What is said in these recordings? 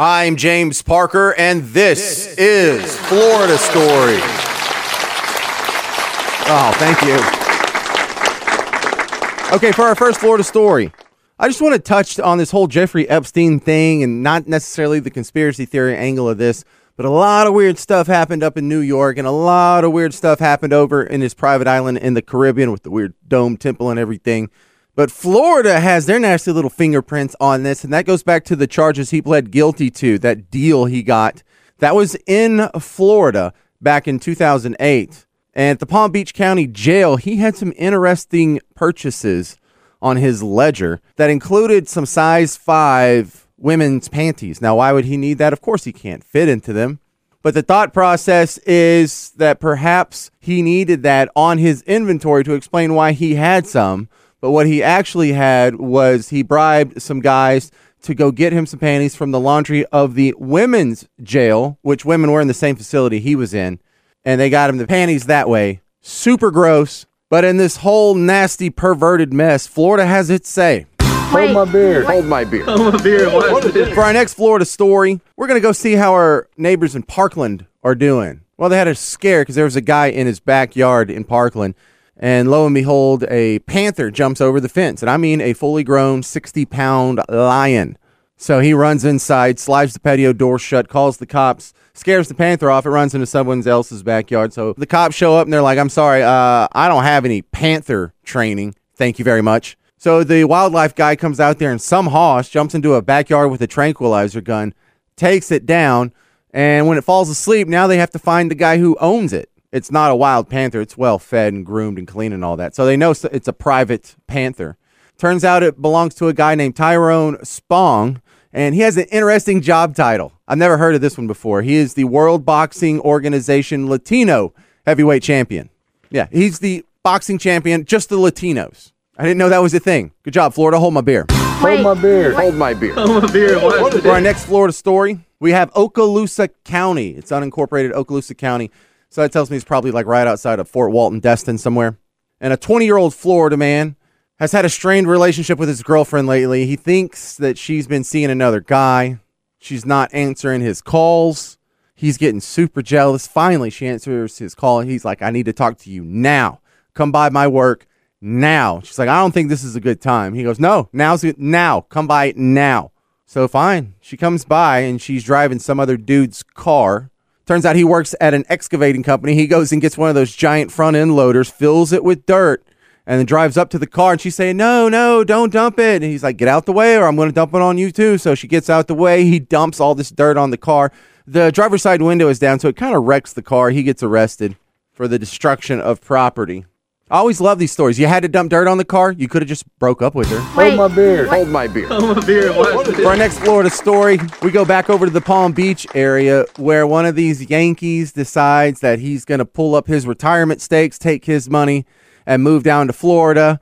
I'm James Parker, and this, is Florida Story. Oh, thank you. Okay, for our first Florida story, I just want to touch on this whole Jeffrey Epstein thing and not necessarily the conspiracy theory angle of this, but a lot of weird stuff happened up in New York and a lot of weird stuff happened over in his private island in the Caribbean with the weird dome temple and everything. But Florida has their nasty little fingerprints on this, and that goes back to the charges he pled guilty to, that deal he got. That was in Florida back in 2008. And at the Palm Beach County Jail, he had some interesting purchases on his ledger that included some size 5 women's panties. Now, why would he need that? Of course, he can't fit into them. But the thought process is that perhaps he needed that on his inventory to explain why he had some but what he actually had was he bribed some guys to go get him some panties from the laundry of the women's jail, which women were in the same facility he was in. And they got him the panties that way. Super gross. But in this whole nasty, perverted mess, Florida has its say. Hold my beer. Hold my beer. Hold my beer. For our next Florida story, we're going to go see how our neighbors in Parkland are doing. Well, they had a scare because there was a guy in his backyard in Parkland and lo and behold, a panther jumps over the fence. And I mean a fully grown 60 pound lion. So he runs inside, slides the patio door shut, calls the cops, scares the panther off. It runs into someone else's backyard. So the cops show up and they're like, I'm sorry, uh, I don't have any panther training. Thank you very much. So the wildlife guy comes out there and some hoss jumps into a backyard with a tranquilizer gun, takes it down. And when it falls asleep, now they have to find the guy who owns it it's not a wild panther. It's well fed and groomed and clean and all that. So they know it's a private panther. Turns out it belongs to a guy named Tyrone Spong, and he has an interesting job title. I've never heard of this one before. He is the World Boxing Organization Latino heavyweight champion. Yeah, he's the boxing champion, just the Latinos. I didn't know that was a thing. Good job, Florida. Hold my beer. Hold my beer. Hold my beer. Hold my beer. For our next Florida story, we have Okaloosa County. It's unincorporated Okaloosa County. So that tells me he's probably like right outside of Fort Walton, Destin somewhere. And a 20 year old Florida man has had a strained relationship with his girlfriend lately. He thinks that she's been seeing another guy. She's not answering his calls. He's getting super jealous. Finally, she answers his call. He's like, I need to talk to you now. Come by my work now. She's like, I don't think this is a good time. He goes, No, now's. Now. Come by now. So fine. She comes by and she's driving some other dude's car Turns out he works at an excavating company. He goes and gets one of those giant front end loaders, fills it with dirt, and then drives up to the car. And she's saying, No, no, don't dump it. And he's like, Get out the way, or I'm going to dump it on you too. So she gets out the way. He dumps all this dirt on the car. The driver's side window is down, so it kind of wrecks the car. He gets arrested for the destruction of property. I always love these stories. You had to dump dirt on the car. You could have just broke up with her. Hold my beer. Hold my beer. Hold my beer. For our next Florida story, we go back over to the Palm Beach area where one of these Yankees decides that he's going to pull up his retirement stakes, take his money, and move down to Florida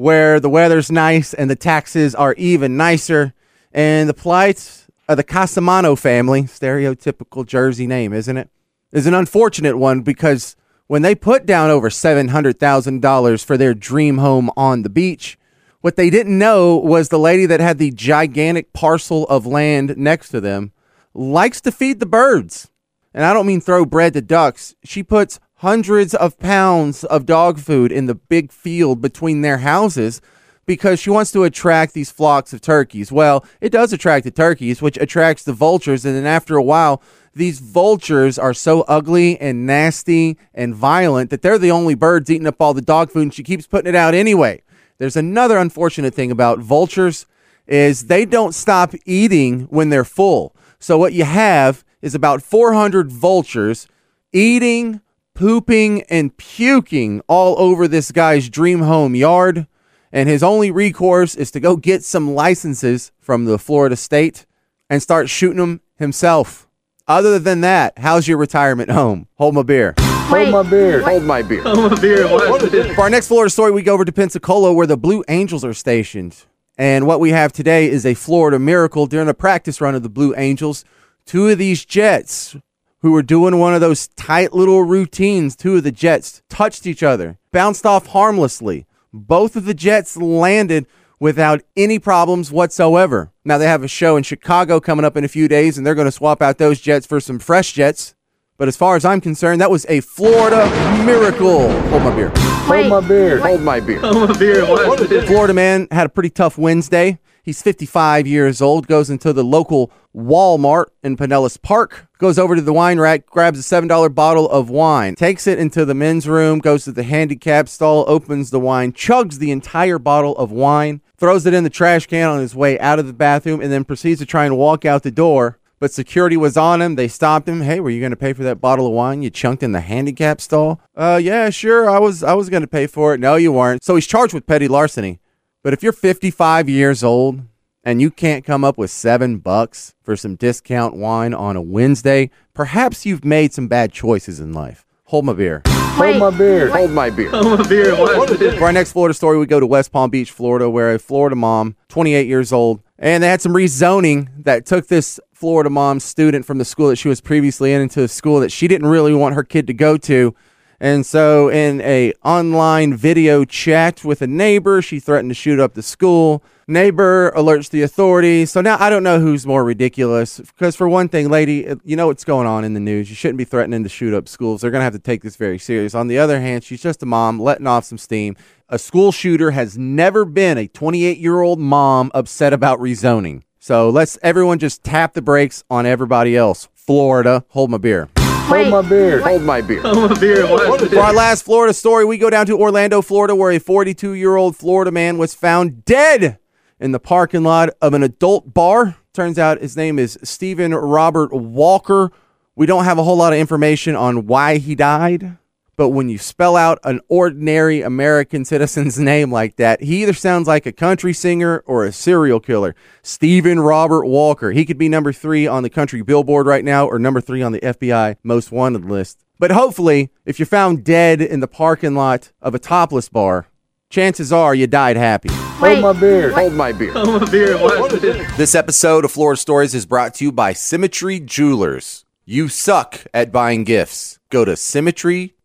where the weather's nice and the taxes are even nicer. And the plight of the Casamano family, stereotypical Jersey name, isn't it? Is an unfortunate one because when they put down over $700,000 for their dream home on the beach, what they didn't know was the lady that had the gigantic parcel of land next to them likes to feed the birds. And I don't mean throw bread to ducks. She puts hundreds of pounds of dog food in the big field between their houses because she wants to attract these flocks of turkeys. Well, it does attract the turkeys, which attracts the vultures. And then after a while, these vultures are so ugly and nasty and violent that they're the only birds eating up all the dog food and she keeps putting it out anyway. There's another unfortunate thing about vultures is they don't stop eating when they're full. So what you have is about 400 vultures eating, pooping and puking all over this guy's dream home yard and his only recourse is to go get some licenses from the Florida state and start shooting them himself. Other than that, how's your retirement home? Hold my beer. Hold my beer. Hold my beer. Hold my beer. For our next Florida story, we go over to Pensacola where the Blue Angels are stationed. And what we have today is a Florida miracle during a practice run of the Blue Angels. Two of these jets who were doing one of those tight little routines, two of the jets touched each other, bounced off harmlessly. Both of the jets landed without any problems whatsoever. Now, they have a show in Chicago coming up in a few days, and they're going to swap out those jets for some fresh jets. But as far as I'm concerned, that was a Florida miracle. Hold my beer. Hold my beer. Hold my beer. I'm a beer. What is? Florida man had a pretty tough Wednesday. He's 55 years old, goes into the local Walmart in Pinellas Park, goes over to the wine rack, grabs a $7 bottle of wine, takes it into the men's room, goes to the handicap stall, opens the wine, chugs the entire bottle of wine, throws it in the trash can on his way out of the bathroom, and then proceeds to try and walk out the door. But security was on him. They stopped him. Hey, were you going to pay for that bottle of wine you chunked in the handicap stall? Uh, yeah, sure. I was. I was going to pay for it. No, you weren't. So he's charged with petty larceny. But if you're 55 years old and you can't come up with seven bucks for some discount wine on a Wednesday, perhaps you've made some bad choices in life. Hold my beer. Hold my beer. Hold my beer. I'm a beer. What is this? For our next Florida story, we go to West Palm Beach, Florida, where a Florida mom, 28 years old, and they had some rezoning that took this Florida mom student from the school that she was previously in into a school that she didn't really want her kid to go to. And so in a online video chat with a neighbor, she threatened to shoot up the school. Neighbor alerts the authorities. So now I don't know who's more ridiculous because for one thing, lady, you know what's going on in the news. You shouldn't be threatening to shoot up schools. They're going to have to take this very serious. On the other hand, she's just a mom letting off some steam. A school shooter has never been a 28-year-old mom upset about rezoning. So let's everyone just tap the brakes on everybody else. Florida, hold my beer. Hold my beer. Hold my beer. I'm a beer. For our last Florida story, we go down to Orlando, Florida, where a 42 year old Florida man was found dead in the parking lot of an adult bar. Turns out his name is Stephen Robert Walker. We don't have a whole lot of information on why he died, but when you spell out an ordinary American citizen's name like that, he either sounds like a country singer or a serial killer. Stephen Robert Walker. He could be number three on the country billboard right now or number three on the FBI most wanted list. But hopefully, if you're found dead in the parking lot of a topless bar, chances are you died happy. Hold my beer. Hold my beer. Hold my a beer. What is this? This episode of Florida Stories is brought to you by Symmetry Jewelers. You suck at buying gifts. Go to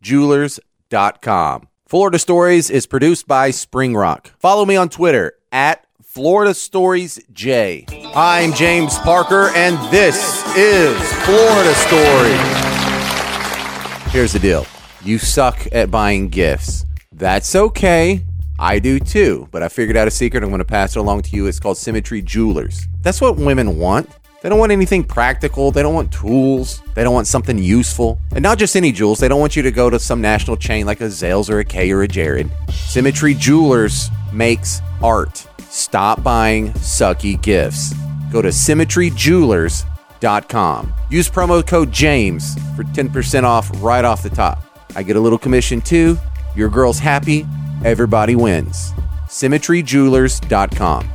symmetryjewelers.com. Florida Stories is produced by Spring Rock. Follow me on Twitter at Florida Stories J. I'm James Parker, and this is Florida Stories. Here's the deal you suck at buying gifts. That's okay. I do too, but I figured out a secret. I'm going to pass it along to you. It's called Symmetry Jewelers. That's what women want. They don't want anything practical. They don't want tools. They don't want something useful. And not just any jewels. They don't want you to go to some national chain like a Zales or a Kay or a Jared. Symmetry Jewelers makes art. Stop buying sucky gifts. Go to symmetryjewelers.com. Use promo code JAMES for 10% off right off the top. I get a little commission too. Your girl's happy. Everybody wins. Symmetryjewelers.com.